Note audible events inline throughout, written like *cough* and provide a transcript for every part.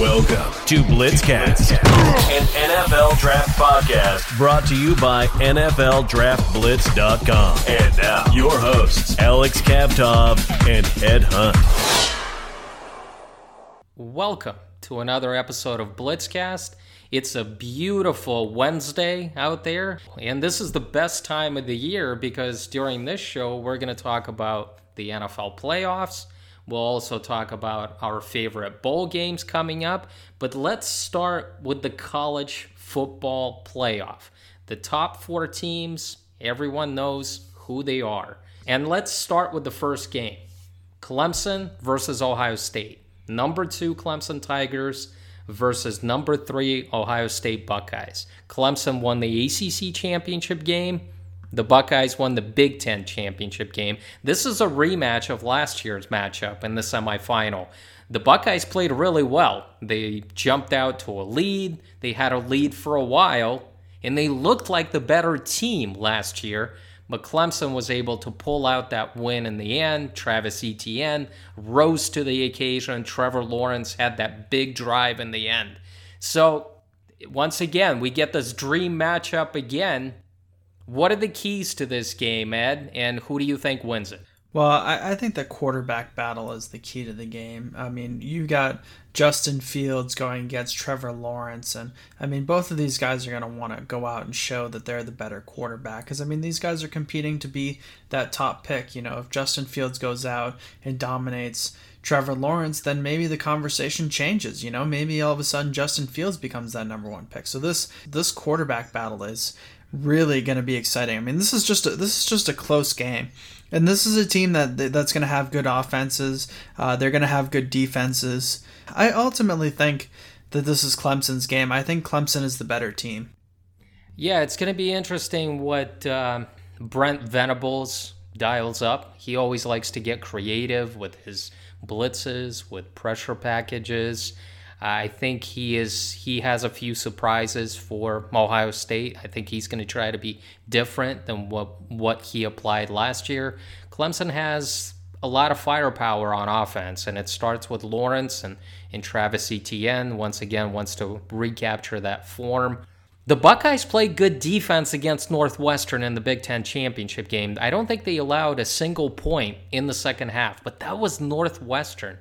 Welcome to Blitzcast, an NFL draft podcast brought to you by NFLDraftBlitz.com. And now, your hosts, Alex Kavtov and Ed Hunt. Welcome to another episode of Blitzcast. It's a beautiful Wednesday out there, and this is the best time of the year because during this show, we're going to talk about the NFL playoffs. We'll also talk about our favorite bowl games coming up, but let's start with the college football playoff. The top four teams, everyone knows who they are. And let's start with the first game Clemson versus Ohio State. Number two, Clemson Tigers versus number three, Ohio State Buckeyes. Clemson won the ACC championship game. The Buckeyes won the Big Ten championship game. This is a rematch of last year's matchup in the semifinal. The Buckeyes played really well. They jumped out to a lead. They had a lead for a while, and they looked like the better team last year. But was able to pull out that win in the end. Travis Etienne rose to the occasion. Trevor Lawrence had that big drive in the end. So, once again, we get this dream matchup again. What are the keys to this game, Ed? And who do you think wins it? Well, I, I think the quarterback battle is the key to the game. I mean, you've got Justin Fields going against Trevor Lawrence, and I mean, both of these guys are going to want to go out and show that they're the better quarterback. Because I mean, these guys are competing to be that top pick. You know, if Justin Fields goes out and dominates Trevor Lawrence, then maybe the conversation changes. You know, maybe all of a sudden Justin Fields becomes that number one pick. So this this quarterback battle is really going to be exciting. I mean, this is just a, this is just a close game. And this is a team that that's going to have good offenses. Uh, they're going to have good defenses. I ultimately think that this is Clemson's game. I think Clemson is the better team. Yeah, it's going to be interesting what uh, Brent Venables dials up. He always likes to get creative with his blitzes, with pressure packages. I think he is he has a few surprises for Ohio State. I think he's going to try to be different than what what he applied last year. Clemson has a lot of firepower on offense, and it starts with Lawrence and, and Travis Etienne. Once again, wants to recapture that form. The Buckeyes played good defense against Northwestern in the Big Ten championship game. I don't think they allowed a single point in the second half, but that was Northwestern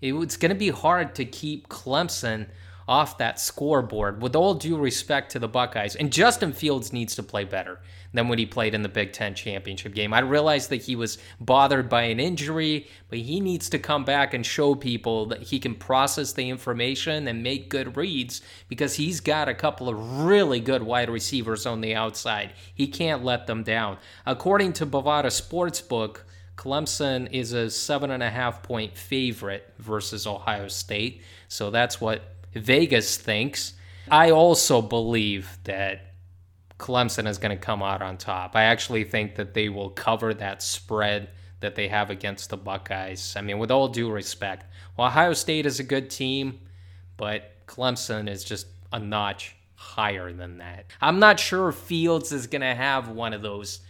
it's going to be hard to keep Clemson off that scoreboard with all due respect to the Buckeyes. And Justin Fields needs to play better than when he played in the Big Ten championship game. I realize that he was bothered by an injury, but he needs to come back and show people that he can process the information and make good reads because he's got a couple of really good wide receivers on the outside. He can't let them down. According to Bovada Sportsbook, Clemson is a seven and a half point favorite versus Ohio State. So that's what Vegas thinks. I also believe that Clemson is going to come out on top. I actually think that they will cover that spread that they have against the Buckeyes. I mean, with all due respect, Ohio State is a good team, but Clemson is just a notch higher than that. I'm not sure Fields is going to have one of those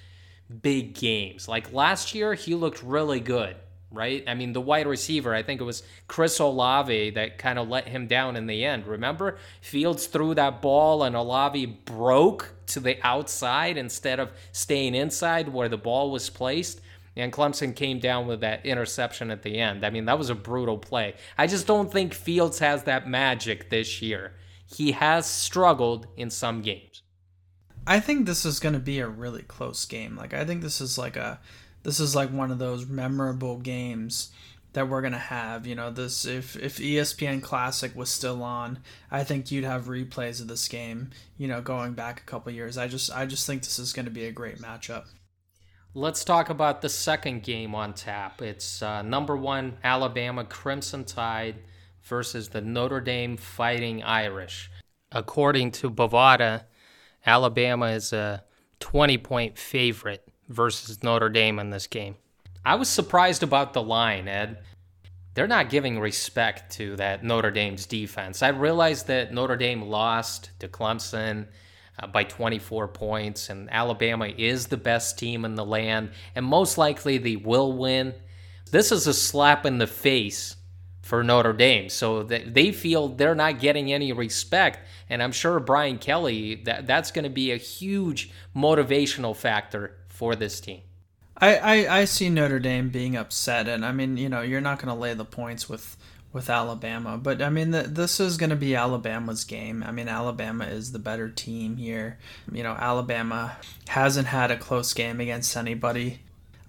big games. Like last year, he looked really good, right? I mean, the wide receiver, I think it was Chris Olave that kind of let him down in the end. Remember? Fields threw that ball and Olave broke to the outside instead of staying inside where the ball was placed. And Clemson came down with that interception at the end. I mean, that was a brutal play. I just don't think Fields has that magic this year. He has struggled in some games. I think this is going to be a really close game. Like I think this is like a this is like one of those memorable games that we're going to have. You know, this if if ESPN Classic was still on, I think you'd have replays of this game, you know, going back a couple years. I just I just think this is going to be a great matchup. Let's talk about the second game on tap. It's uh, number one Alabama Crimson Tide versus the Notre Dame Fighting Irish. According to Bovada, Alabama is a 20 point favorite versus Notre Dame in this game. I was surprised about the line, Ed. They're not giving respect to that Notre Dame's defense. I realized that Notre Dame lost to Clemson uh, by 24 points, and Alabama is the best team in the land, and most likely they will win. This is a slap in the face for Notre Dame. So they feel they're not getting any respect. And I'm sure Brian Kelly, that, that's going to be a huge motivational factor for this team. I, I, I see Notre Dame being upset. And I mean, you know, you're not going to lay the points with with Alabama. But I mean, the, this is going to be Alabama's game. I mean, Alabama is the better team here. You know, Alabama hasn't had a close game against anybody.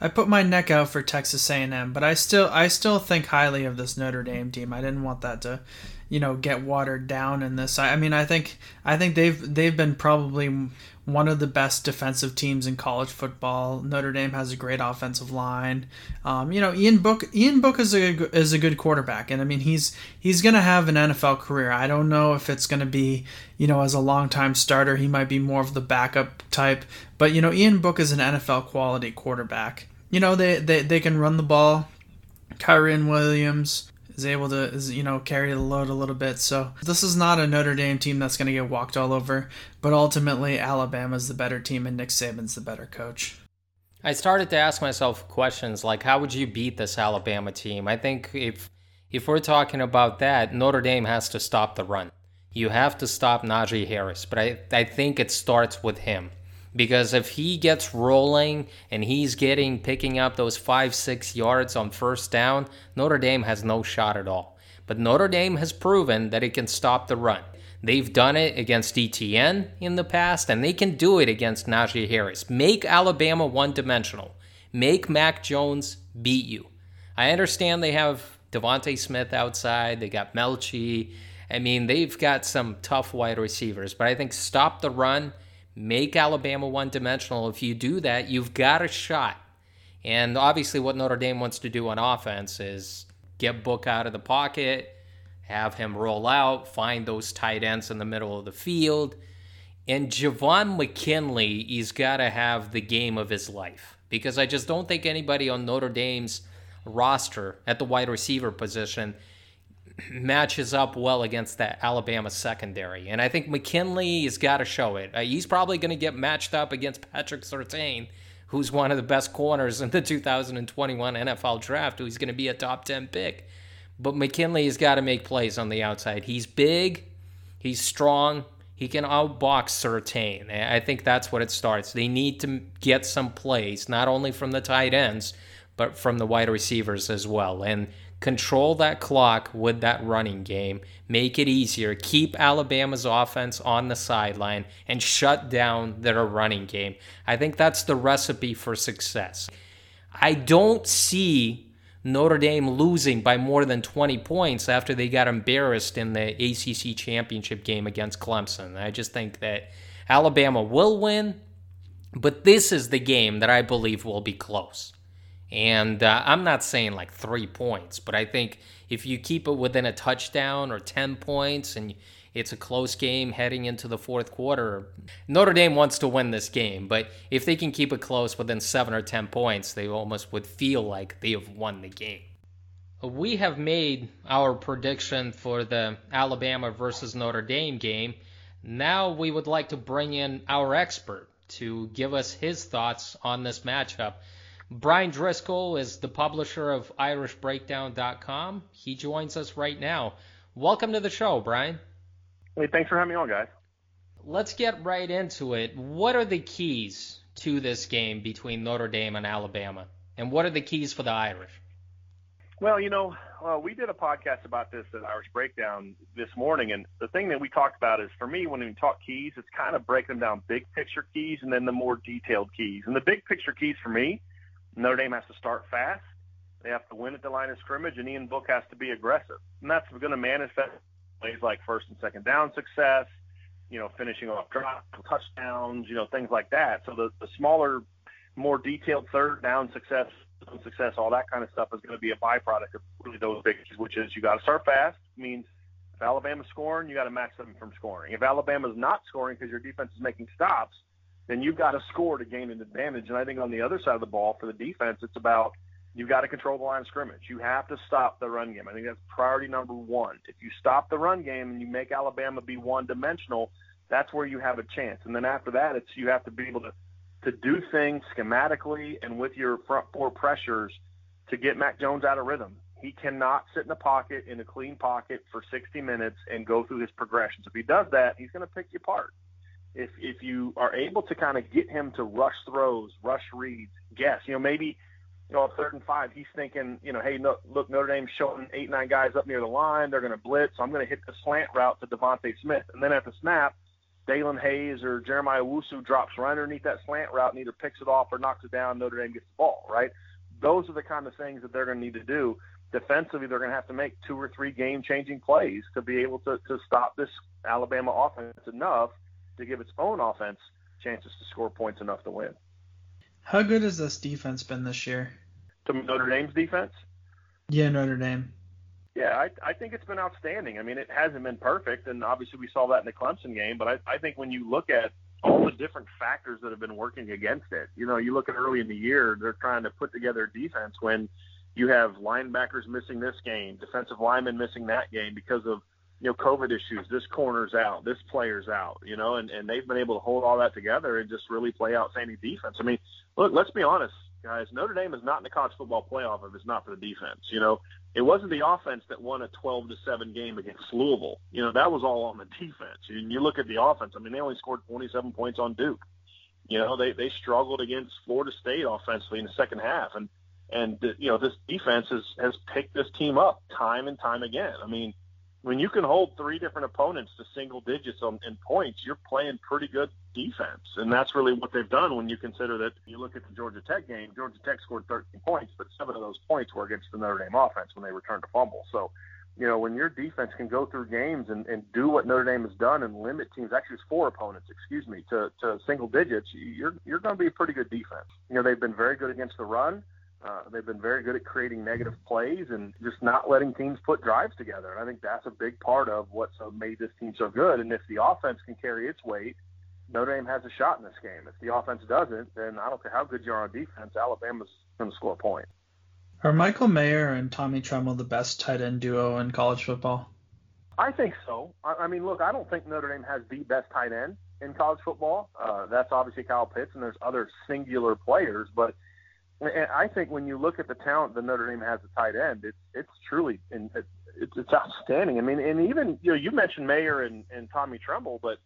I put my neck out for Texas A&M, but I still I still think highly of this Notre Dame team. I didn't want that to, you know, get watered down in this. I, I mean, I think I think they've they've been probably one of the best defensive teams in college football. Notre Dame has a great offensive line. Um, you know, Ian Book Ian Book is a is a good quarterback, and I mean he's he's gonna have an NFL career. I don't know if it's gonna be you know as a long time starter. He might be more of the backup type, but you know Ian Book is an NFL quality quarterback. You know they they, they can run the ball. Kyren Williams, is able to is, you know carry the load a little bit. So this is not a Notre Dame team that's going to get walked all over, but ultimately Alabama's the better team and Nick Saban's the better coach. I started to ask myself questions like how would you beat this Alabama team? I think if if we're talking about that, Notre Dame has to stop the run. You have to stop Najee Harris, but I, I think it starts with him because if he gets rolling and he's getting picking up those five six yards on first down notre dame has no shot at all. But notre dame has proven that it can stop the run. They've done it against Etienne in the past and they can do it against najee harris. Make alabama one-dimensional. Make mac jones beat you. I understand they have DeVonta smith outside. They got Metchie. I mean they've got some tough wide receivers but i think stop the run make Alabama one dimensional. If you do that, you've got a shot. And obviously, what Notre Dame wants to do on offense is get Book out of the pocket, have him roll out, find those tight ends in the middle of the field. And Javon McKinley, he's got to have the game of his life because I just don't think anybody on Notre Dame's roster at the wide receiver position matches up well against that Alabama secondary. And I think McKinley has got to show it. Uh, he's probably going to get matched up against Patrick Surtain, who's one of the best corners in the 2021 NFL draft, who's going to be a top 10 pick. But McKinley has got to make plays on the outside. He's big, he's strong, he can outbox Surtain. I think that's what it starts. They need to get some plays, not only from the tight ends, but from the wide receivers as well. And control that clock with that running game, make it easier, keep Alabama's offense on the sideline, and shut down their running game. I think that's the recipe for success. I don't see Notre Dame losing by more than 20 points after they got embarrassed in the ACC championship game against Clemson. I just think that Alabama will win, but this is the game that I believe will be close. And uh, I'm not saying like three points, but I think if you keep it within a touchdown or 10 points and it's a close game heading into the fourth quarter, Notre Dame wants to win this game. But if they can keep it close within seven or 10 points, they almost would feel like they have won the game. We have made our prediction for the Alabama versus Notre Dame game. Now we would like to bring in our expert to give us his thoughts on this matchup. Brian Driscoll is the publisher of IrishBreakdown.com. He joins us right now. Welcome to the show, Brian. Hey, thanks for having me on, guys. Let's get right into it. What are the keys to this game between Notre Dame and Alabama? And what are the keys for the Irish? Well, you know, uh, we did a podcast about this at Irish Breakdown this morning, and the thing that we talked about is for me, when we talk keys, it's kind of breaking them down big picture keys and then the more detailed keys. And the big picture keys for me Notre Dame has to start fast. They have to win at the line of scrimmage, and Ian Book has to be aggressive. And that's going to manifest ways like first and second down success, you know, finishing off drops, touchdowns, you know, things like that. So the, the smaller, more detailed third down success, success, all that kind of stuff is going to be a byproduct of really those big, which is you got to start fast. Means if Alabama's scoring, you got to match them from scoring. If Alabama's not scoring because your defense is making stops, then you've got to score to gain an advantage. And I think on the other side of the ball for the defense, it's about you've got to control the line of scrimmage. You have to stop the run game. I think that's priority number one. If you stop the run game and you make Alabama be one dimensional, that's where you have a chance. And then after that, it's you have to be able to to do things schematically and with your front four pressures to get Mac Jones out of rhythm. He cannot sit in a pocket in a clean pocket for 60 minutes and go through his progressions. If he does that, he's going to pick you apart. If if you are able to kind of get him to rush throws, rush reads, guess, you know, maybe you know, third and five, he's thinking, you know, hey, no, look, Notre Dame's showing eight, nine guys up near the line. They're going to blitz. So I'm going to hit the slant route to DeVonta Smith. And then at the snap, Daelin Hayes or Jeremiah Owusu drops right underneath that slant route and either picks it off or knocks it down. Notre Dame gets the ball, right? Those are the kind of things that they're going to need to do. Defensively, they're going to have to make two or three game-changing plays to be able to, to stop this Alabama offense enough to give its own offense chances to score points enough to win. How good has this defense been this year? To Notre Dame's defense? Yeah, Notre Dame. Yeah, I, I think it's been outstanding. I mean, it hasn't been perfect, and obviously we saw that in the Clemson game. But I, I think when you look at all the different factors that have been working against it, you know, you look at early in the year, they're trying to put together a defense when you have linebackers missing this game, defensive linemen missing that game because of you know COVID issues. This corner's out, this player's out, you know, and and they've been able to hold all that together and just really play outstanding defense. I mean, look, let's be honest, guys. Notre Dame is not in the college football playoff if it's not for the defense. You know, it wasn't the offense that won a 12 to seven game against Louisville. You know, that was all on the defense. And you look at the offense. I mean, they only scored 27 points on Duke. You know, they they struggled against Florida State offensively in the second half, and and you know this defense has has picked this team up time and time again. I mean when you can hold three different opponents to single digits on, in points, you're playing pretty good defense. And that's really what they've done when you consider that you look at the Georgia Tech game, Georgia Tech scored 13 points, but seven of those points were against the Notre Dame offense when they returned to fumble. So, you know, when your defense can go through games and, and do what Notre Dame has done and limit teams, actually it's four opponents, excuse me, to, to single digits, you're, you're going to be a pretty good defense. You know, they've been very good against the run. Uh, they've been very good at creating negative plays and just not letting teams put drives together. And I think that's a big part of what's made this team so good. And if the offense can carry its weight, Notre Dame has a shot in this game. If the offense doesn't, then I don't care how good you are on defense, Alabama's going to score a point. Are Michael Mayer and Tommy Tremble the best tight end duo in college football? I think so. I, I mean, look, I don't think Notre Dame has the best tight end in college football. Uh, that's obviously Kyle Pitts, and there's other singular players, but – and I think when you look at the talent that Notre Dame has at tight end, it's it's truly and it's it's outstanding. I mean, and even you know you mentioned Mayer and, and Tommy Tremble, but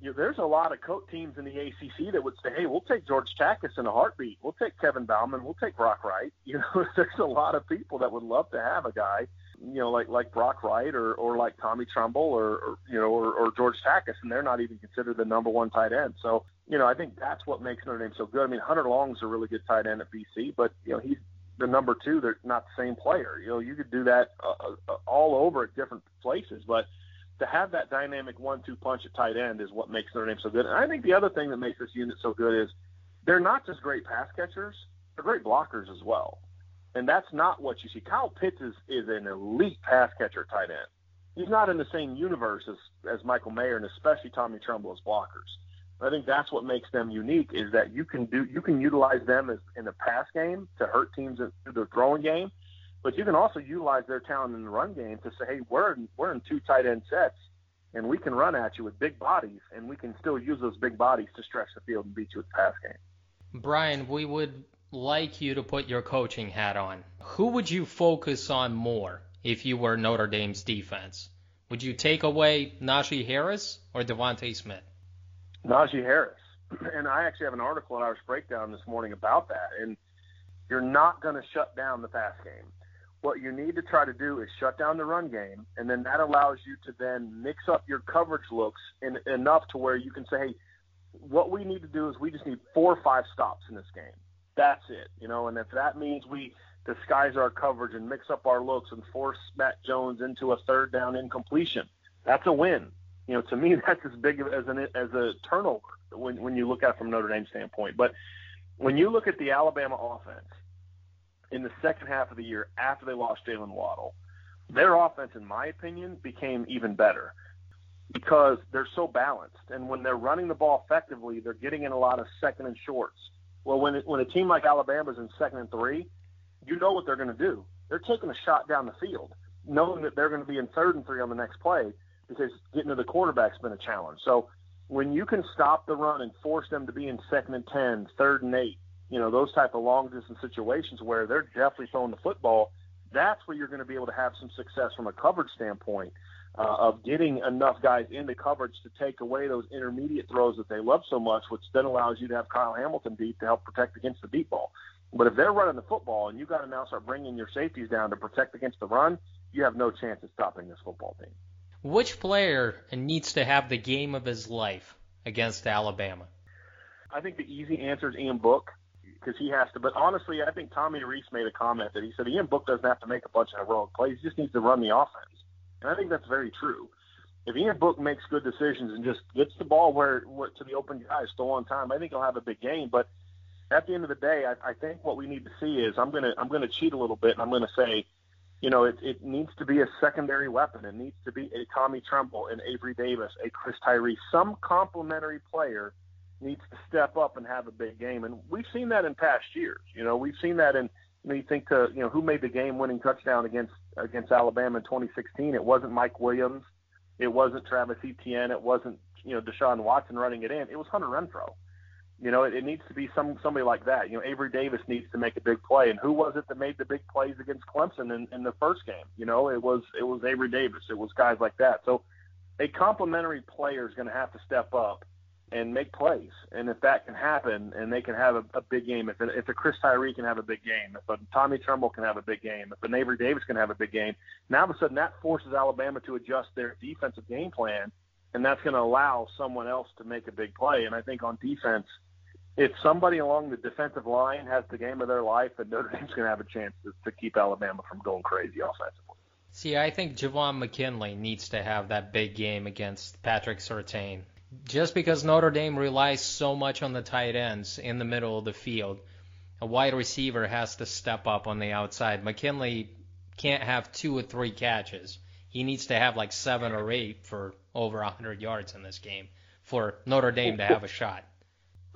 you know, there's a lot of coach teams in the ACC that would say, hey, we'll take George Takacs in a heartbeat. We'll take Kevin Bauman. We'll take Brock Wright. *laughs* You know, there's a lot of people that would love to have a guy, you know, like like Brock Wright or or like Tommy Tremble or, or you know or, or George Takacs, and they're not even considered the number one tight end. So you know, I think that's what makes Notre Dame so good. I mean, Hunter Long's a really good tight end at BC, but you know, he's the number two. They're not the same player. You know, you could do that uh, uh, all over at different places, but to have that dynamic one-two punch at tight end is what makes Notre Dame so good. And I think the other thing that makes this unit so good is they're not just great pass catchers; they're great blockers as well. And that's not what you see. Kyle Pitts is, is an elite pass catcher tight end. He's not in the same universe as, as Michael Mayer and especially Tommy Tremble as blockers. I think that's what makes them unique is that you can do you can utilize them as in the pass game to hurt teams in the throwing game, but you can also utilize their talent in the run game to say, hey, we're in, we're in two tight end sets, and we can run at you with big bodies, and we can still use those big bodies to stretch the field and beat you with the pass game. Brian, we would like you to put your coaching hat on. Who would you focus on more if you were Notre Dame's defense? Would you take away Najee Harris or DeVonta Smith? Najee Harris. *clears throat* And I actually have an article in Irish Breakdown this morning about that. And you're not going to shut down the pass game. What you need to try to do is shut down the run game, and then that allows you to then mix up your coverage looks in, enough to where you can say, hey, what we need to do is we just need four or five stops in this game. That's it, you know. And if that means we disguise our coverage and mix up our looks and force Mac Jones into a third down incompletion, that's a win you know, to me, *laughs* that's as big as an as a turnover when when you look at it from Notre Dame standpoint. But when you look at the Alabama offense in the second half of the year after they lost Jaylen Waddle, their offense, in my opinion, became even better because they're so balanced. And when they're running the ball effectively, they're getting in a lot of second and shorts. Well, when when a team like Alabama's in second and three, you know what they're going to do. They're taking a shot down the field, knowing that they're going to be in third and three on the next play because getting to the quarterback's been a challenge. So when you can stop the run and force them to be in second and ten, third and eight, you know, those type of long distance situations where they're definitely throwing the football, that's where you're going to be able to have some success from a coverage standpoint uh, of getting enough guys into coverage to take away those intermediate throws that they love so much, which then allows you to have Kyle Hamilton deep to help protect against the deep ball. But if they're running the football and you got to now start bringing your safeties down to protect against the run, you have no chance of stopping this football team. Which player needs to have the game of his life against Alabama? I think the easy answer is Ian Book because he has to. But honestly, I think Tommy Rees made a comment that he said Ian Book doesn't have to make a bunch of heroic plays; he just needs to run the offense. And I think that's very true. If Ian Book makes good decisions and just gets the ball where, where to the open guys still on time, I think he'll have a big game. But at the end of the day, I, I think what we need to see is I'm gonna I'm gonna cheat a little bit and I'm gonna say, you know, it, it needs to be a secondary weapon. It needs to be a Tommy Tremble, an Avery Davis, a Chris Tyree, some complementary player needs to step up and have a big game. And we've seen that in past years. You know, we've seen that in you, know, you think to you know who made the game-winning touchdown against against Alabama in 2016. It wasn't Mike Williams. It wasn't Travis Etienne. It wasn't you know Deshaun Watson running it in. It was Hunter Renfrow. You know, it, it needs to be some somebody like that. You know, Avery Davis needs to make a big play. And who was it that made the big plays against Clemson in, in the first game? You know, it was it was Avery Davis. It was guys like that. So a complementary player is going to have to step up and make plays. And if that can happen, and they can have a, a big game, if, if a Chris Tyree can have a big game, if a Tommy Turnbull can have a big game, if a Avery Davis can have a big game, now all of a sudden that forces Alabama to adjust their defensive game plan, and that's going to allow someone else to make a big play. And I think on defense, if somebody along the defensive line has the game of their life, then Notre Dame's going to have a chance to, to keep Alabama from going crazy offensively. See, I think Javon McKinley needs to have that big game against Patrick Surtain just because Notre Dame relies so much on the tight ends in the middle of the field, a wide receiver has to step up on the outside. McKinley can't have two or three catches. He needs to have like seven or eight for over 100 yards in this game for Notre Dame to have a shot.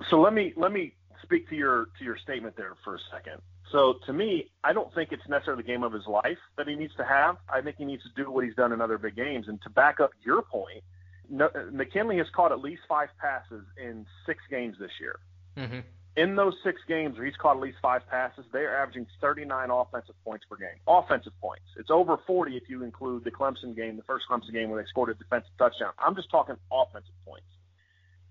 So let me let me speak to your to your statement there for a second. So to me, I don't think it's necessarily the game of his life that he needs to have. I think he needs to do what he's done in other big games. And to back up your point, no, McKinley has caught at least five passes in six games this year. Mm-hmm. In those six games where he's caught at least five passes, they are averaging 39 offensive points per game. Offensive points. It's over 40 if you include the Clemson game, the first Clemson game where they scored a defensive touchdown. I'm just talking offensive points.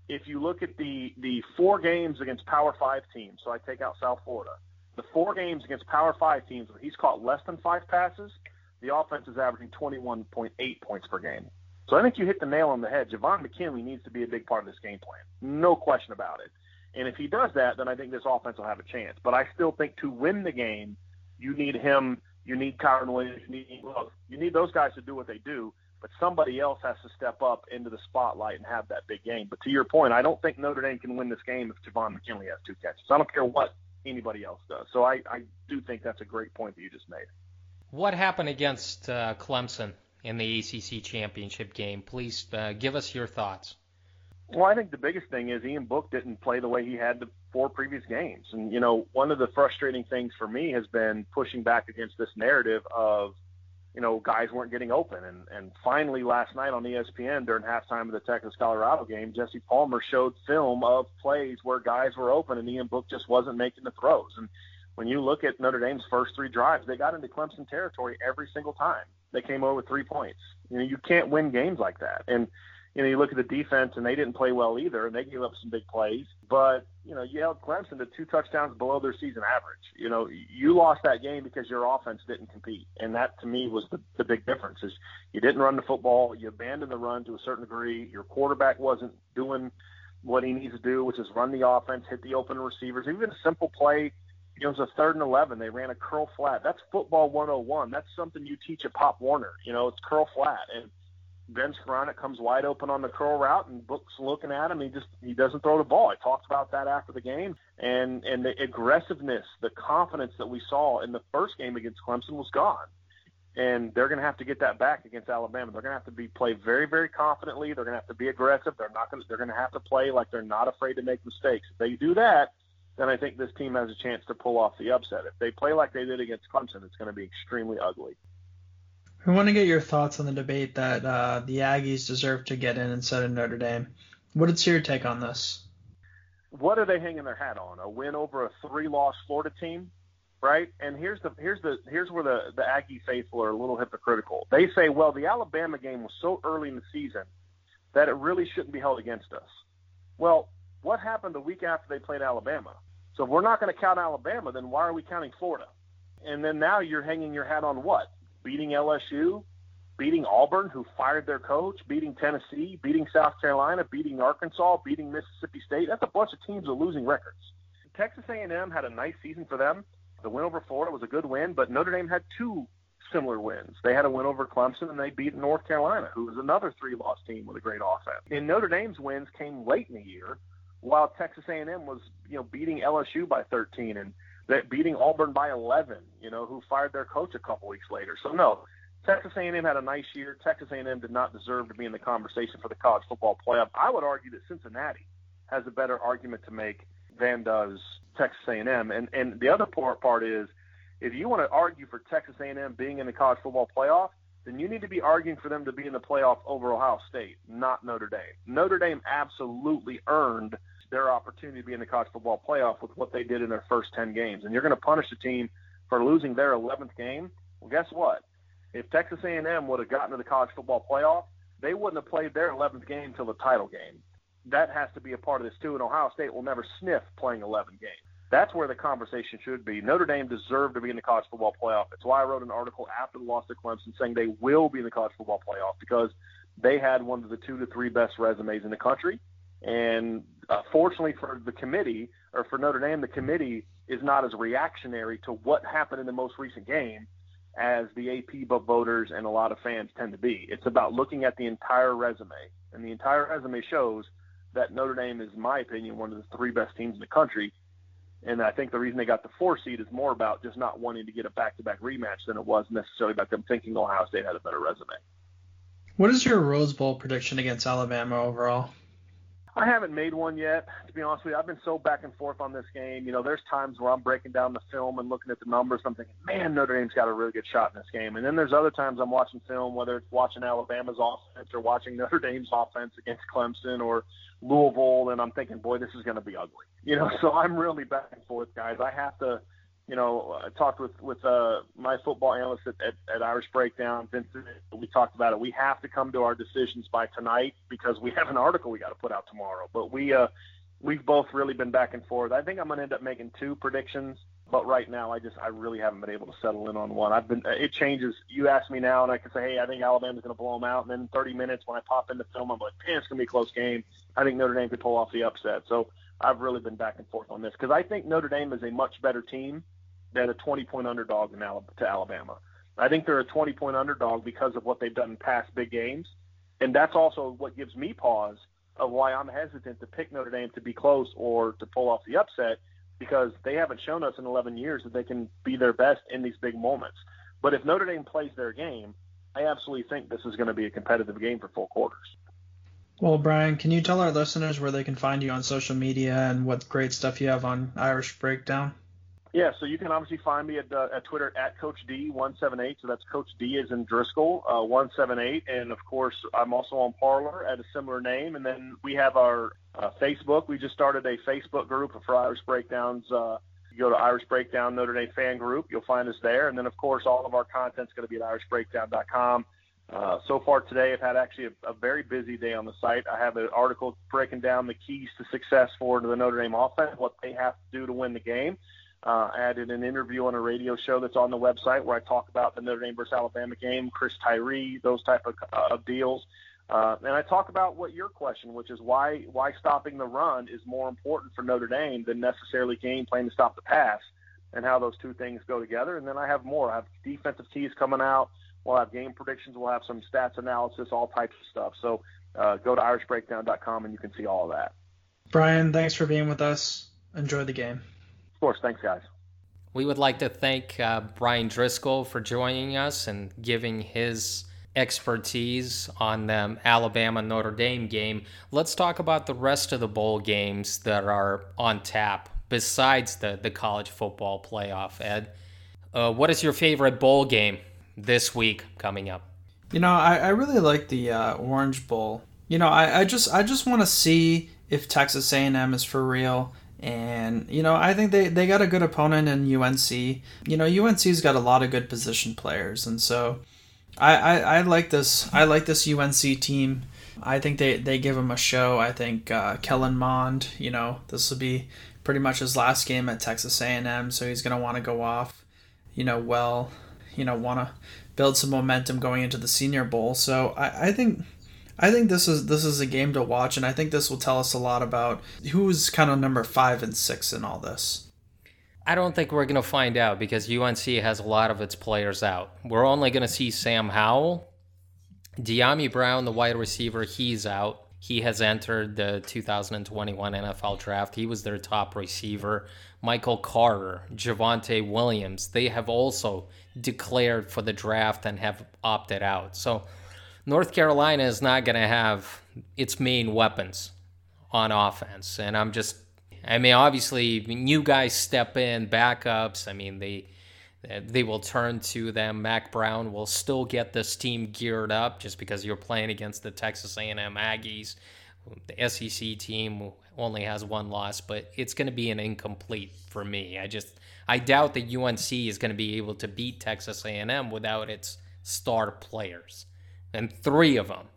If you look at the the four games against Power Five teams, so I take out South Florida, the four games against Power Five teams where he's caught less than five passes, the offense is averaging 21.8 points per game. So I think you hit the nail on the head. Javon McKinley needs to be a big part of this game plan. No question about it. And if he does that, then I think this offense will have a chance. But I still think to win the game, you need him, you need Kyren Williams, you need you need those guys to do what they do. But somebody else has to step up into the spotlight and have that big game. But to your point, I don't think Notre Dame can win this game if Javon McKinley has two catches. I don't care what anybody else does. So I, I do think that's a great point that you just made. What happened against uh, Clemson in the ACC championship game. Please uh, give us your thoughts. Well, I think the biggest thing is Ian Book didn't play the way he had the four previous games. And, you know, one of the frustrating things for me has been pushing back against this narrative of, you know, guys weren't getting open. And, and finally, last night on ESPN during halftime of the Texas Colorado game, Jesse Palmer showed film of plays where guys were open and Ian Book just wasn't making the throws. And when you look at Notre Dame's first three drives, they got into Clemson territory every single time they came over with three points. You know, you can't win games like that. And you know, you look at the defense, and they didn't play well either, and they gave up some big plays. But you know, you held Clemson to two touchdowns below their season average. You know, you lost that game because your offense didn't compete, and that to me was the, the big difference. Is you didn't run the football, you abandoned the run to a certain degree. Your quarterback wasn't doing what he needs to do, which is run the offense, hit the open receivers. Even a simple play You know, it was a third and 11. They ran a curl flat. That's football 101. That's something you teach at Pop Warner. You know, it's curl flat. And Ben Skowronek comes wide open on the curl route, and Book's looking at him. He just he doesn't throw the ball. I talked about that after the game, and and the aggressiveness, the confidence that we saw in the first game against Clemson was gone. And they're going to have to get that back against Alabama. They're going to have to be play very, very confidently. They're going to have to be aggressive. They're not going. They're going to have to play like they're not afraid to make mistakes. If they do that, then I think this team has a chance to pull off the upset. If they play like they did against Clemson, it's going to be extremely ugly. I want to get your thoughts on the debate that uh, the Aggies deserve to get in instead of Notre Dame. What is your take on this? What are they hanging their hat on? A win over a three-loss Florida team? right? And here's the here's the here's where the the Aggie faithful are a little hypocritical. They say, well, the Alabama game was so early in the season that it really shouldn't be held against us. Well, what happened the week after they played Alabama? So if we're not going to count Alabama, then why are we counting Florida? And then now you're hanging your hat on what? Beating LSU, beating Auburn, who fired their coach, beating Tennessee, beating South Carolina, beating Arkansas, beating Mississippi State. That's a bunch of teams with losing records. Texas A&M had a nice season for them. The win over Florida was a good win, but Notre Dame had two similar wins. They had a win over Clemson and they beat North Carolina, who was another three-loss team with a great offense. And Notre Dame's wins came late in the year, while Texas A&M was, you know, beating LSU by 13 and that beating Auburn by 11, you know, who fired their coach a couple weeks later. So no, Texas A&M had a nice year. Texas A&M did not deserve to be in the conversation for the college football playoff. I would argue that Cincinnati has a better argument to make than does Texas A&M. And and the other part part is if you want to argue for Texas A&M being in the college football playoff, then you need to be arguing for them to be in the playoff over Ohio State, not Notre Dame. Notre Dame absolutely earned their opportunity to be in the college football playoff with what they did in their first 10 games. And you're going to punish a team for losing their 11th game? Well, guess what? If Texas A&M would have gotten to the college football playoff, they wouldn't have played their 11th game till the title game. That has to be a part of this too. And Ohio State will never sniff playing 11 games. That's where the conversation should be. Notre Dame deserved to be in the college football playoff. It's why I wrote an article after the loss to Clemson saying they will be in the college football playoff because they had one of the two to three best resumes in the country. And uh, fortunately for the committee, or for Notre Dame, the committee is not as reactionary to what happened in the most recent game as the AP voters and a lot of fans tend to be. It's about looking at the entire resume, and the entire resume shows that Notre Dame is, in my opinion, one of the three best teams in the country. And I think the reason they got the four seed is more about just not wanting to get a back-to-back rematch than it was necessarily about them thinking Ohio State had a better resume. What is your Rose Bowl prediction against Alabama overall? I haven't made one yet, to be honest with you. I've been so back and forth on this game. You know, there's times where I'm breaking down the film and looking at the numbers. And I'm thinking, man, Notre Dame's got a really good shot in this game. And then there's other times I'm watching film, whether it's watching Alabama's offense or watching *laughs* Notre Dame's offense against Clemson or Louisville, and I'm thinking, boy, this is going to be ugly. You know, *laughs* so I'm really back and forth, guys. I have to you know, I talked with with uh, my football analyst at, at, at Irish Breakdown, Vincent. We talked about it. We have to come to our decisions by tonight because we have an article we got to put out tomorrow. But we uh, we've both really been back and forth. I think I'm going to end up making two predictions, but right now I just I really haven't been able to settle in on one. I've been it changes. You ask me now, and I can say, hey, I think Alabama's going to blow them out, and then 30 minutes when I pop in the film, I'm like, man, it's going to be a close game. I think Notre Dame could pull off the upset. So I've really been back and forth on this because I think Notre Dame is a much better team than a 20 point underdog to Alabama. I think they're a 20 point underdog because of what they've done in past big games. And that's also what gives me pause of why I'm hesitant to pick Notre Dame to be close or to pull off the upset because they haven't shown us in 11 years that they can be their best in these big moments. But if Notre Dame plays their game, I absolutely think this is going to be a competitive game for full quarters. Well, Brian, can you tell our listeners where they can find you on social media and what great stuff you have on Irish Breakdown? Yeah, so you can obviously find me at, uh, at Twitter at Coach D178. So that's Coach D is in Driscoll uh, 178, and of course I'm also on Parler at a similar name. And then we have our uh, Facebook. We just started a Facebook group for Irish Breakdowns. Uh, you go to Irish Breakdown Notre Dame fan group, you'll find us there. And then of course all of our content's going to be at IrishBreakdown.com. Uh, so far today, I've had actually a, a, very busy day on the site. I have an article breaking down the keys to success for the Notre Dame offense, what they have to do to win the game. Uh, added an interview on a radio show that's on the website where I talk about the Notre Dame versus Alabama game, Chris Tyree, those type of, uh, of deals. Uh, and I talk about what your question, which is why why stopping the run is more important for Notre Dame than necessarily game plan to stop the pass, and how those two things go together. And then I have more. I have defensive keys coming out. We'll have game predictions. We'll have some stats analysis, all types of stuff. So uh, go to IrishBreakdown.com and you can see all of that. Brian, thanks for being with us. Enjoy the game Of course. Thanks, guys. We would like to thank uh, Brian Driscoll for joining us and giving his expertise on the Alabama Notre Dame game. Let's talk about the rest of the bowl games that are on tap besides the, the college football playoff, Ed. Uh, what is your favorite bowl game this week coming up? You know, I, I really like the uh, Orange Bowl. You know, I, I just I just want to see if Texas A&M is for real And, you know, I think they, they got a good opponent in UNC. You know, UNC's got a lot of good position players. And so I, I, I like this. I like this UNC team. I think they, they give them a show. I think uh, Kellen Mond, you know, this will be pretty much his last game at Texas A&M, so he's going to want to go off, you know, well, you know, want to build some momentum going into the Senior Bowl. So I, I think I think this is this is a game to watch, and I think this will tell us a lot about who's kind of number five and six in all this. I don't think we're going to find out because UNC has a lot of its players out. We're only going to see Sam Howell, Dyami Brown, the wide receiver. He's out. He has entered the 2021 NFL draft. He was their top receiver. Michael Carter, Javonte Williams, they have also declared for the draft and have opted out. So North Carolina is not going to have its main weapons on offense. And I'm just, I mean, obviously, new guys step in, backups. I mean, they they will turn to them. Mack Brown will still get this team geared up just because you're playing against the Texas A&M Aggies. The SEC team only has one loss, but it's going to be an incomplete for me. I just I doubt that UNC is going to be able to beat Texas A&M without its star players and three of them,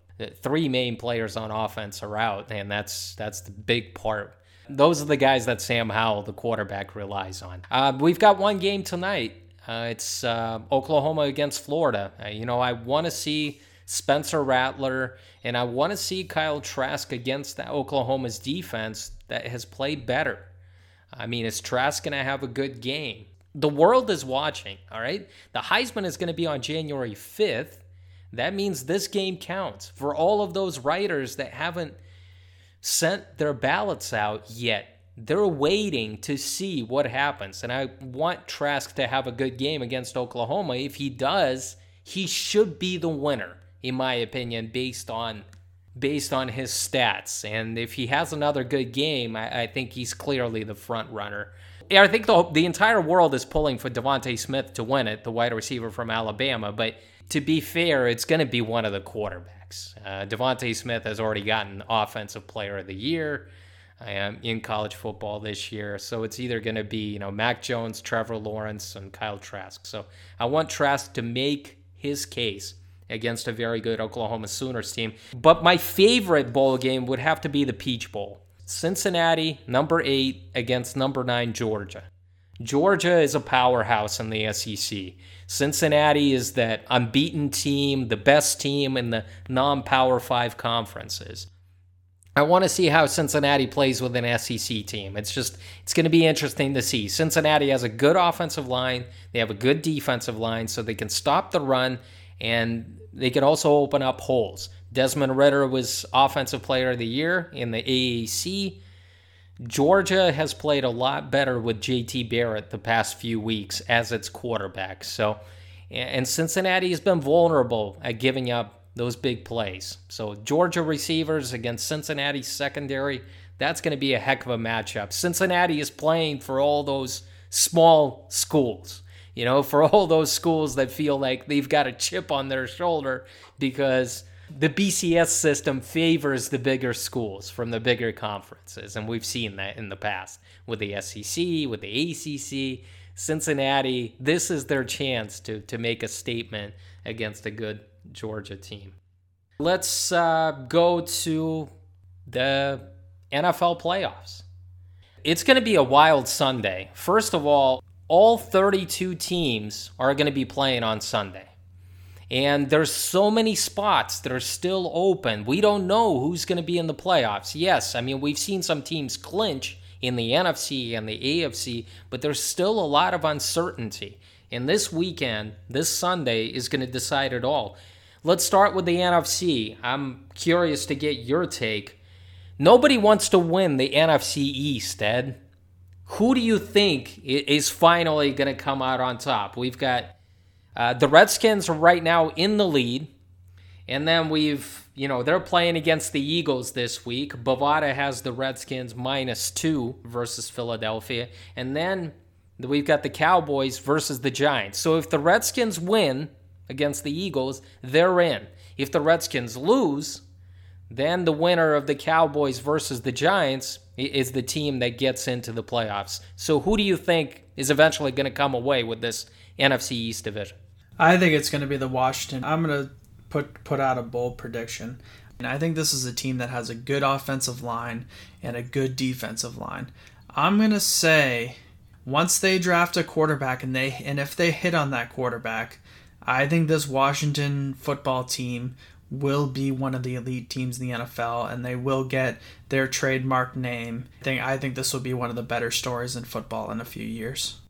three main players on offense are out, and that's that's the big part. Those are the guys that Sam Howell, the quarterback, relies on. Uh, we've got one game tonight. Uh, it's uh, Oklahoma against Florida. Uh, you know, I want to see Spencer Rattler and I want to see Kyle Trask against that Oklahoma's defense that has played better. I mean, is Trask going to have a good game? The world is watching, all right? The Heisman is going to be on January 5th. That means this game counts for all of those writers that haven't sent their ballots out yet. They're waiting to see what happens. And I want Trask to have a good game against Oklahoma. If he does, he should be the winner, in my opinion, based on based on his stats. And if he has another good game, I, I think he's clearly the front runner. Yeah, I think the the entire world is pulling for DeVonta Smith to win it, the wide receiver from Alabama. But to be fair, it's going to be one of the quarterbacks. Uh, DeVonta Smith has already gotten Offensive Player of the Year um, in college football this year, so it's either going to be you know Mac Jones, Trevor Lawrence, and Kyle Trask. So I want Trask to make his case against a very good Oklahoma Sooners team. But my favorite bowl game would have to be the Peach Bowl. Cincinnati, number eight, against number nine, Georgia. Georgia is a powerhouse in the SEC. Cincinnati is that unbeaten team, the best team in the non Power Five conferences. I want to see how Cincinnati plays with an SEC team. It's just, it's going to be interesting to see. Cincinnati has a good offensive line, they have a good defensive line, so they can stop the run and they can also open up holes. Desmond Ridder was Offensive Player of the Year in the AAC. Georgia has played a lot better with JT Barrett the past few weeks as its quarterback. So, and Cincinnati has been vulnerable at giving up those big plays. So, Georgia receivers against Cincinnati secondary, that's going to be a heck of a matchup. Cincinnati is playing for all those small schools, you know, for *laughs* all those schools that feel like they've got a chip on their shoulder because the BCS system favors the bigger schools from the bigger conferences, and we've seen that in the past with the SEC, with the ACC, Cincinnati. This is their chance to to make a statement against a good Georgia team. Let's uh, go to the NFL playoffs. It's going to be a wild Sunday. First of all, all 32 teams are going to be playing on Sunday. And there's so many spots that are still open. We don't know who's going to be in the playoffs. Yes, I mean, we've seen some teams clinch in the NFC and the AFC, but there's still a lot of uncertainty. And this weekend, this Sunday, is going to decide it all. Let's start with the NFC. I'm curious to get your take. Nobody wants to win the NFC East, Ed. Who do you think is finally going to come out on top? We've got uh, the Redskins right now in the lead. And then we've, you know, they're playing against the Eagles this week. Bovada has the Redskins minus two versus Philadelphia. And then we've got the Cowboys versus the Giants. So if the Redskins win against the Eagles, they're in. If the Redskins lose, then the winner of the Cowboys versus the Giants is the team that gets into the playoffs. So who do you think is eventually going to come away with this NFC East division? I think it's going to be the Washington. I'm going to put put out a bold prediction. And I think this is a team that has a good offensive line and a good defensive line. I'm going to say once they draft a quarterback and they and if they hit on that quarterback, I think this Washington football team will be one of the elite teams in the NFL and they will get their trademark name. I think I think this will be one of the better stories in football in a few years.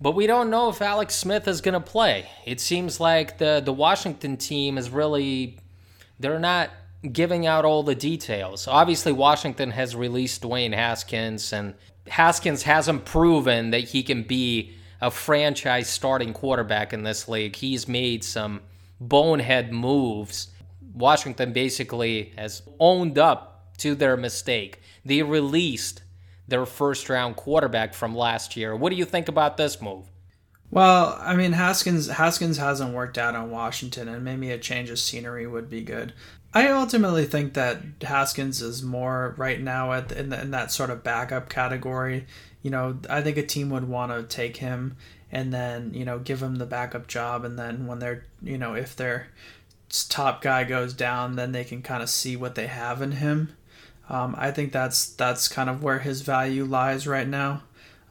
But we don't know if Alex Smith is going to play. It seems like the the Washington team is really they're not giving out all the details. Obviously Washington has released Dwayne Haskins and Haskins hasn't proven that he can be a franchise starting quarterback in this league. He's made some bonehead moves. Washington basically has owned up to their mistake. They released their first round quarterback from last year. What do you think about this move? Well, I mean Haskins Haskins hasn't worked out on Washington and maybe a change of scenery would be good. I ultimately think that Haskins is more right now at in, the, in that sort of backup category. You know, I think a team would want to take him and then you know give him the backup job, and then when they're you know if their top guy goes down, then they can kind of see what they have in him. Um, I think that's that's kind of where his value lies right now.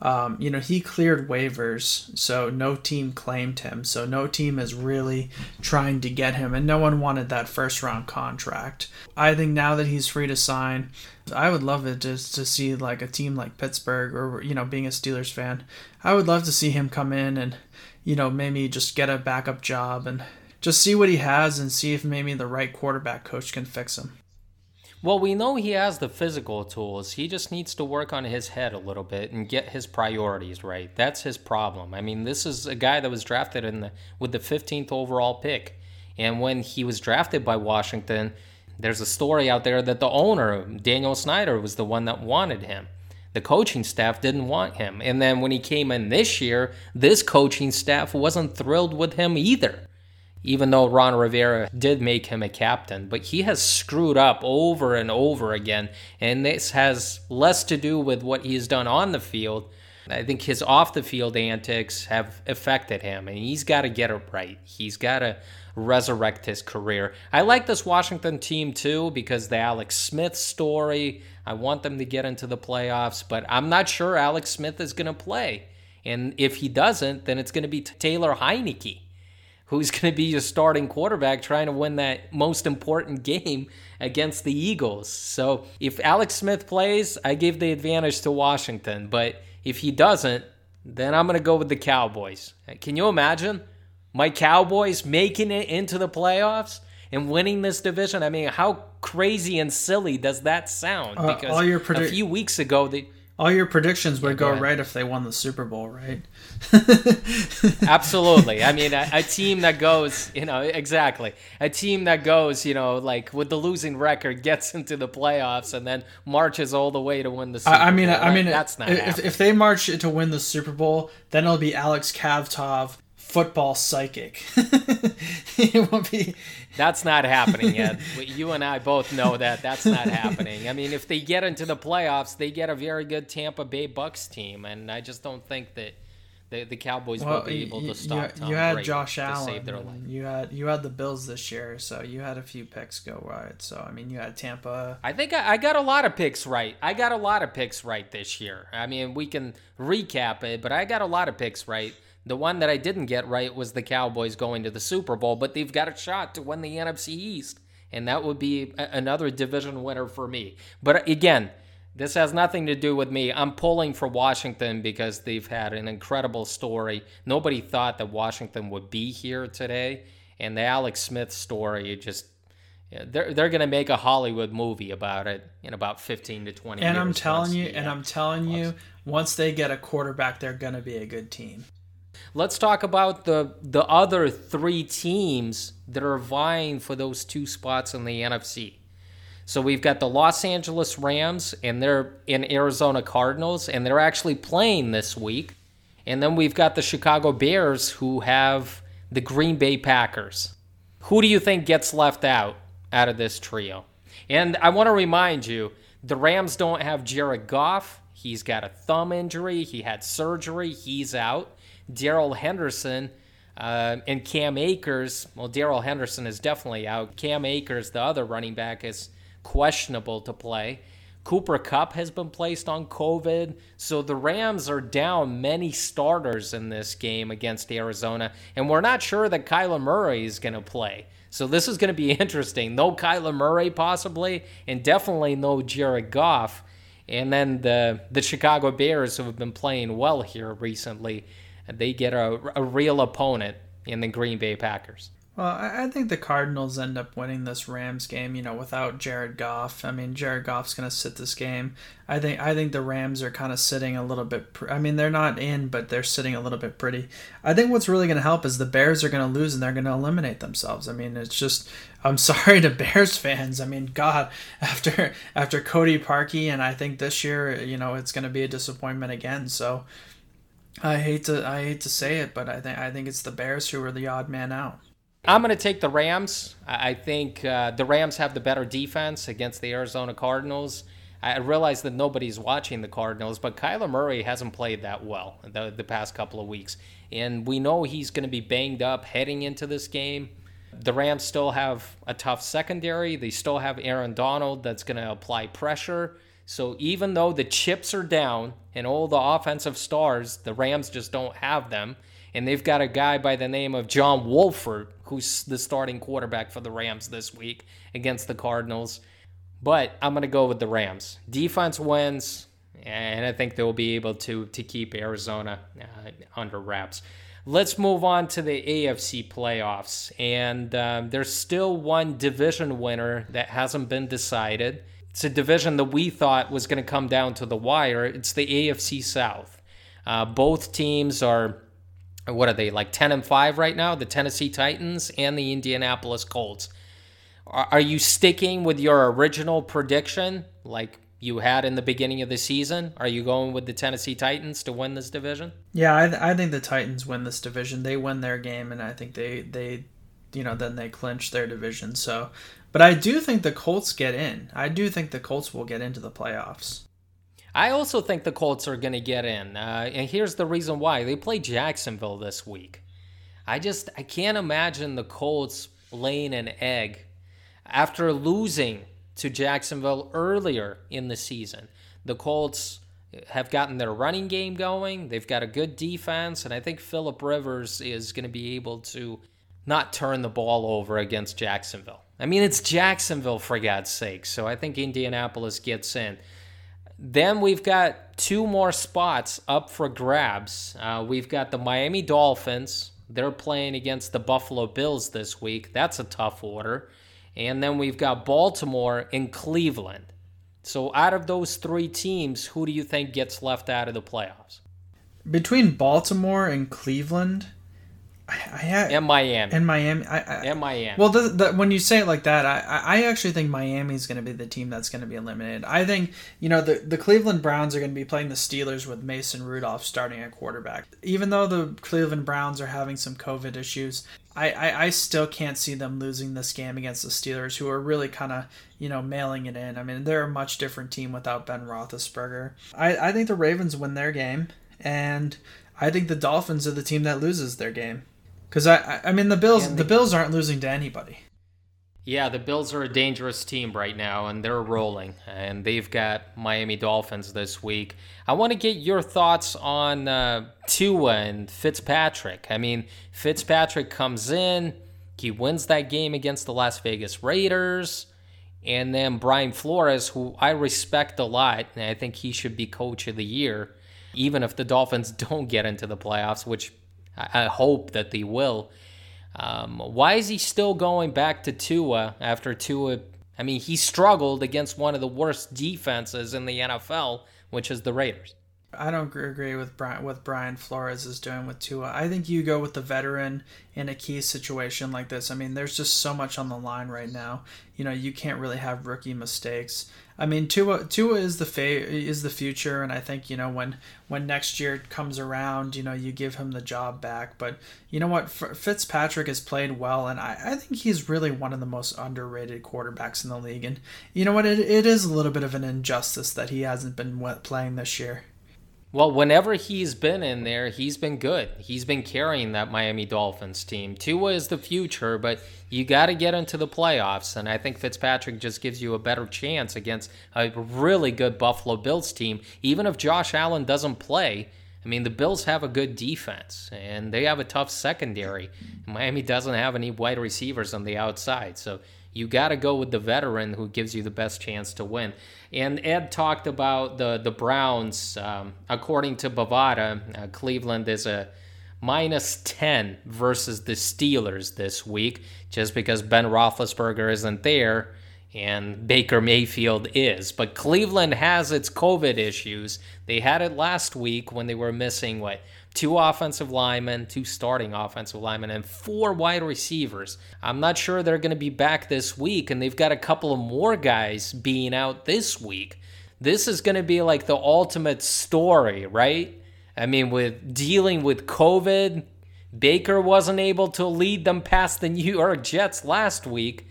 Um, you know, he cleared waivers, so no team claimed him. So no team is really trying to get him, and no one wanted that first round contract. I think now that he's free to sign, I would love it just to see like a team like Pittsburgh or you know, being a Steelers fan, I would love to see him come in and you know maybe just get a backup job and just see what he has and see if maybe the right quarterback coach can fix him. Well, we know he has the physical tools. He just needs to work on his head a little bit and get his priorities right. That's his problem. I mean, this is a guy that was drafted in the with the 15th overall pick. And when he was drafted by Washington, there's a story out there that the owner, Daniel Snyder, was the one that wanted him. The coaching staff didn't want him. And then when he came in this year, this coaching staff wasn't thrilled with him either even though Ron Rivera did make him a captain, but he has screwed up over and over again. And this has less to do with what he's done on the field. I think his off the field antics have affected him, and he's got to get it right. He's got to resurrect his career. I like this Washington team too because the Alex Smith story. I want them to get into the playoffs, but I'm not sure Alex Smith is going to play. And if he doesn't, then it's going to be Taylor Heinicke who's going to be your starting quarterback trying to win that most important game against the Eagles. So if Alex Smith plays, I give the advantage to Washington. But if he doesn't, then I'm going to go with the Cowboys. Can you imagine my Cowboys making it into the playoffs? And winning this division, I mean, how crazy and silly does that sound? Uh, because predi- a few weeks ago, they, all your predictions would yeah, go, go right if they won the Super Bowl, right? *laughs* Absolutely. I mean, a, a, team that goes, you know, exactly. A team that goes, you know, like with the losing record, *laughs* gets into the playoffs and then marches all the way to win the Super I, I mean, Bowl. I mean, that's not. If, if they march to win the Super Bowl, then it'll be Alex Kavtov football psychic. *laughs* it won't be. That's not happening yet. you and I both know that that's not happening. I mean, if they get into the playoffs, they get a very good Tampa Bay Bucks team, and I just don't think that the, the Cowboys well, will be able to stop. You, you had Josh Allen. You had you had the Bills this year, so you had a few picks go right. So I mean, you had Tampa. I think I, I got a lot of picks right. I got a lot of picks right this year. I mean, we can recap it, but I got a lot of picks right. The one that I didn't get right was the Cowboys going to the Super Bowl, but they've got a shot to win the NFC East, and that would be a- another division winner for me. But uh, again, this has nothing to do with me. I'm pulling for Washington because they've had an incredible story. Nobody thought that Washington would be here today, and the Alex Smith story just yeah, they're they're gonna make a Hollywood movie about it in about fifteen to twenty. And I'm telling you, and I'm telling you, once they get a quarterback, they're gonna be a good team. Let's talk about the the other three teams that are vying for those two spots in the NFC. So we've got the Los Angeles Rams and they're in Arizona Cardinals and they're actually playing this week. And then we've got the Chicago Bears who have the Green Bay Packers. Who do you think gets left out out of this trio? And I want to remind you The Rams don't have Jared Goff. He's got a thumb injury. He had surgery. He's out. Darrell Henderson uh, and Cam Akers. Well, Darrell Henderson is definitely out. Cam Akers, the other running back, is questionable to play. Cooper Kupp has been placed on COVID. So the Rams are down many starters in this game against Arizona. And we're not sure that Kyler Murray is going to play. So this is going to be *laughs* interesting. No Kyler Murray, possibly, and definitely no Jared Goff. And then the, the Chicago Bears, who have been playing well here recently, they get a, a real opponent in the Green Bay Packers. Well, I think the Cardinals end up winning this Rams game, you know, without Jared Goff. I mean, Jared Goff's going to sit this game. I think I think the Rams are kind of sitting a little bit. I mean, they're not in, but they're sitting a little bit pretty. I think what's really going to help is the Bears are going to lose and they're going to eliminate themselves. I mean, it's just I'm *laughs* sorry to Bears fans. I mean, God, after after Cody Parkey, and I think this year, you know, it's going to be a disappointment again. So. I hate to I hate to say it, but I think I think it's the Bears who are the odd man out. I'm going to take the Rams. I think uh, the Rams have the better defense against the Arizona Cardinals. I realize that nobody's watching the Cardinals, but Kyler Murray hasn't played that well the, the past couple of weeks. And we know he's going to be banged up heading into this game. The Rams still have a tough secondary. They still have Aaron Donald that's going to apply pressure. So even though the chips are down and all the offensive stars, the Rams just don't have them and they've got a guy by the name of John Wolford, who's the starting quarterback for the Rams this week against the Cardinals. But I'm going to go with the Rams. Defense wins, and I think they'll be able to to keep Arizona uh, under wraps. Let's move on to the AFC playoffs, and um, there's still one division winner that hasn't been decided. It's a division that we thought was going to come down to the wire. It's the AFC South. Uh, both teams are what are they like 10 and 5 right now the tennessee titans and the indianapolis colts. Are, are you sticking with your original prediction like you had in the beginning of the season? Are you going with the tennessee titans to win this division? Yeah i, th- I think the titans win this division. They win their game and i think they they you know then they clinch their division. So but i do think the colts get in i do think the colts will get into the playoffs I also think the Colts are going to get in. Uh, and here's the reason why. They play Jacksonville this week. I just I can't imagine the Colts laying an egg after losing to Jacksonville earlier in the season. The Colts have gotten their running game going. They've got a good defense, and I think Philip Rivers is going to be able to not turn the ball over against Jacksonville. I mean, it's Jacksonville for God's sake. So I think Indianapolis gets in. Then we've got two more spots up for grabs. Uh, we've got the Miami Dolphins. They're playing against the Buffalo Bills this week. That's a tough order. And then we've got Baltimore and Cleveland. So, out of those three teams, who do you think gets left out of the playoffs? Between Baltimore and Cleveland, I, I and Miami and Miami. I, I, and Miami. Well, the, the, when you say it like that, I, I actually think Miami is going to be the team that's going to be eliminated. I think you know the the Cleveland Browns are going to be playing the Steelers with Mason Rudolph starting at quarterback. Even though the Cleveland Browns are having some COVID issues, I, I, I still can't see them losing this game against the Steelers, who are really kind of you know mailing it in. I mean, they're a much different team without Ben Roethlisberger. I, I think the Ravens win their game, and I think the Dolphins are the team that loses their game. Because I, I mean, the Bills, the Bills aren't losing to anybody. Yeah, the Bills are a dangerous team right now, and they're rolling. And they've got Miami Dolphins this week. I want to get your thoughts on uh, Tua and Fitzpatrick. I mean, Fitzpatrick comes in, he wins that game against the Las Vegas Raiders, and then Brian Flores, who I respect a lot, and I think he should be Coach of the Year, even if the Dolphins *laughs* don't get into the playoffs, which I, hope that they will. Um, why is he still going back to Tua after Tua? I mean, he struggled against one of the worst defenses in the NFL, which is the Raiders. I don't agree with Brian, what Brian Flores is doing with Tua. I think you go with the veteran in a key situation like this. I mean, there's just so much on the line right now. You know, you can't really have rookie mistakes. I mean, Tua Tua is the fa- is the future, and I think you know when when next year comes around, you know, you give him the job back. But you know what, Fitzpatrick has played well, and I, I think he's really one of the most underrated quarterbacks in the league. And you know what, it, it is a little bit of an injustice that he hasn't been playing this year. Well, whenever he's been in there, he's been good. He's been carrying that Miami Dolphins team. Tua is the future, but you got to get into the playoffs, and I think Fitzpatrick just gives you a better chance against a really good Buffalo Bills team. Even if Josh Allen doesn't play, I mean, the Bills have a good defense, and they have a tough secondary. Miami doesn't have any wide receivers on the outside, so you got to go with the veteran who gives you the best chance to win. And Ed talked about the the Browns. Um, according to Bovada, uh, Cleveland is a minus 10 versus the Steelers this week, just because Ben Roethlisberger isn't there and Baker Mayfield is. But Cleveland has its COVID issues. They had it last week when they were missing what two offensive linemen, two starting offensive linemen, and four wide receivers. I'm not sure they're going to be back this week, and they've got a couple of more guys being out this week. This is going to be like the ultimate story, right? I mean, with dealing with COVID, Baker wasn't able to lead them past the *laughs* New York Jets last week.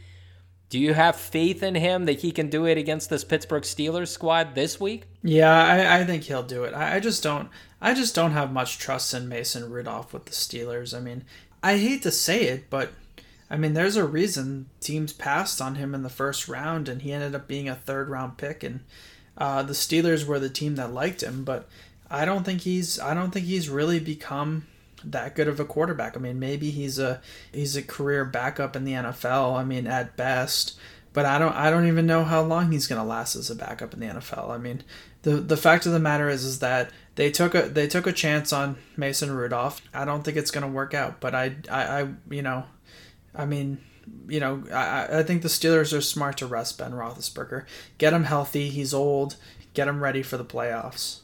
Do you have faith in him that he can do it against this Pittsburgh Steelers squad this week? Yeah, I, I think he'll do it. I, I just don't. I just don't have much trust in Mason Rudolph with the Steelers. I mean, I hate to say it, but I mean, there's a reason teams passed on him in the first round, and he ended up being a third round pick, and uh, the Steelers were the team that liked him. But I don't think he's. I don't think he's really become that good of a quarterback. I mean, maybe he's a he's a career backup in the NFL. I mean, at best. But I don't I don't even know how long he's going to last as a backup in the NFL. I mean, the the fact of the matter is is that they took a they took a chance on Mason Rudolph. I don't think it's going to work out, but I, I, I you know, I mean, you know, I, I think the Steelers are smart to rest Ben Roethlisberger, get him healthy. He's old. Get him ready for the playoffs.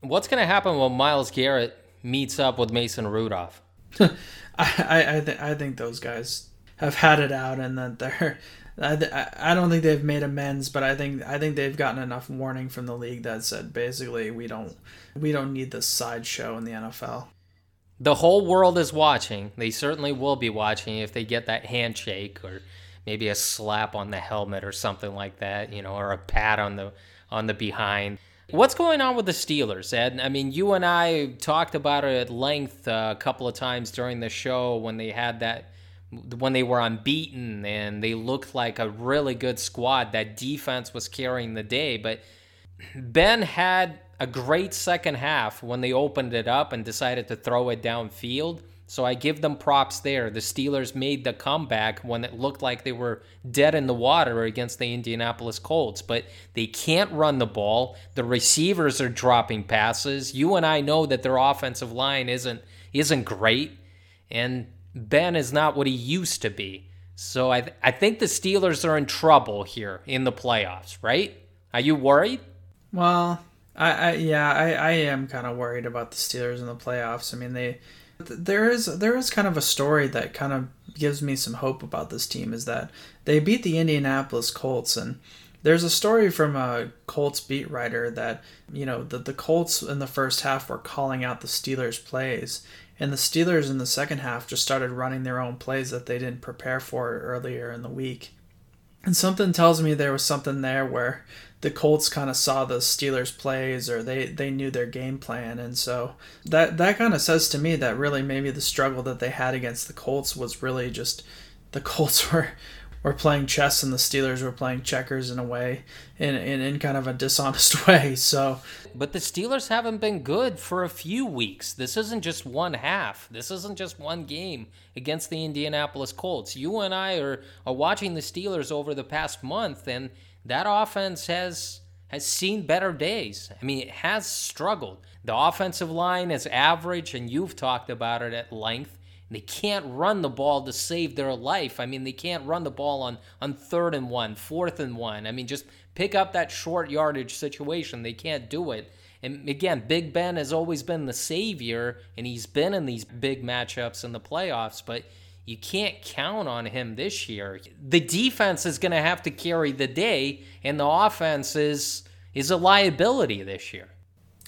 What's going to happen when Myles Garrett meets up with Mason Rudolph? *laughs* I I, I, th- I think those guys have had it out and that they're I, I don't think they've made amends, but I think I think they've gotten enough warning from the league that said basically we don't we don't need this sideshow in the NFL. The whole world is watching. They certainly will be watching if they get that handshake or maybe a slap on the helmet or something like that, you know, or a pat on the on the behind. What's going on with the Steelers, Ed? I mean, you and I talked about it at length uh, a couple of times during the show when they had that when they were unbeaten and they looked like a really good squad. That defense was carrying the day. But Ben had a great second half when they opened it up and decided to throw it downfield. So I give them props there. The Steelers made the comeback when it looked like they were dead in the water against the Indianapolis Colts, but they can't run the ball. The receivers are dropping passes. You and I know that their offensive line isn't isn't great, and Ben is not what he used to be. So I, th- I think the Steelers are in trouble here in the playoffs, right? Are you worried? Well, I, I yeah, I, I am kind of worried about the Steelers in the playoffs. I mean, they there is there is kind of a story that kind of gives me some hope about this team is that they beat the Indianapolis Colts and there's a story from a Colts beat writer that you know the the Colts in the first half were calling out the Steelers plays and the Steelers in the second half just started running their own plays that they didn't prepare for earlier in the week. And something tells me there was something there where the Colts kind of saw the Steelers plays or they, they knew their game plan. And so that, that kind of says to me that really maybe the struggle that they had against the Colts was really just the Colts *laughs* were, were playing chess and the Steelers were playing checkers in a way, in, in, in kind of a dishonest *laughs* way. So, but the Steelers haven't been good for a few weeks. This isn't just one half. This isn't just one game against the Indianapolis Colts. You and I are, are watching the Steelers over the past month, and that offense has has seen better days. I mean, it has struggled. The offensive line is average, and you've talked about it at length. They can't run the ball to save their life. I mean, they can't run the ball on, on third and one, fourth and one. I mean, just pick up that short yardage situation. They can't do it. And again, Big Ben has always been the savior, and he's been in these big matchups in the playoffs, but you can't count on him this year. The defense is going to have to carry the day, and the offense is, is a liability this year.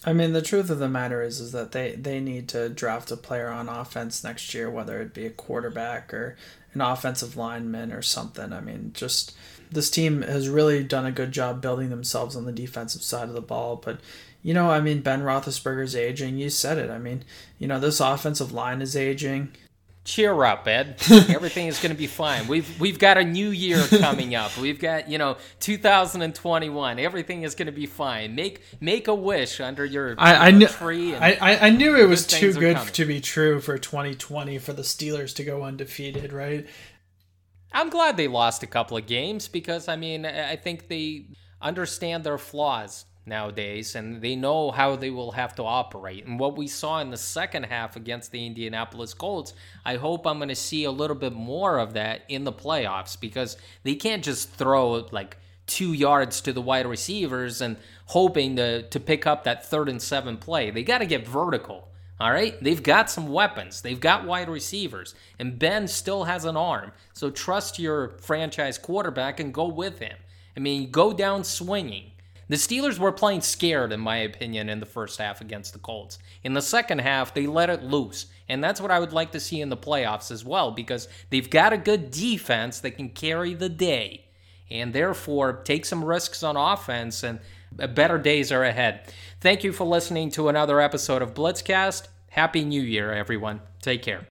I mean, the truth of the matter is, is that they, they need to draft a player on offense next year, whether it be a quarterback or an offensive lineman or something. I mean, just this team has really done a good job building themselves on the defensive side of the ball. But, you know, I mean, Ben Roethlisberger's aging. You said it. I mean, you know, this offensive line is aging cheer up, Ed. *laughs* Everything is going to be fine. We've we've got a new year coming up. We've got you know 2021. Everything is going to be fine. Make make a wish under your I, I knew tree. I, I knew it was too good to be true for 2020 for the Steelers to go undefeated, right? I'm glad they lost a couple of games because I mean I think they understand their flaws nowadays, and they know how they will have to operate. And what we saw in the second half against the Indianapolis Colts, I hope I'm going to see a little bit more of that in the playoffs because they can't just throw like two yards to the wide receivers and hoping to, to pick up that third and seven play. They got to get vertical. All right, they've got some weapons. They've got wide receivers, and Ben still has an arm. So trust your franchise quarterback and go with him. I mean, go down swinging. The Steelers were playing scared, in my opinion, in the first half against the Colts. In the second half, they let it loose. And that's what I would like to see in the playoffs as well, because they've got a good defense that can carry the day. And therefore, take some risks on offense, and better days are ahead. Thank you for listening to another episode of Blitzcast. Happy New Year, everyone. Take care.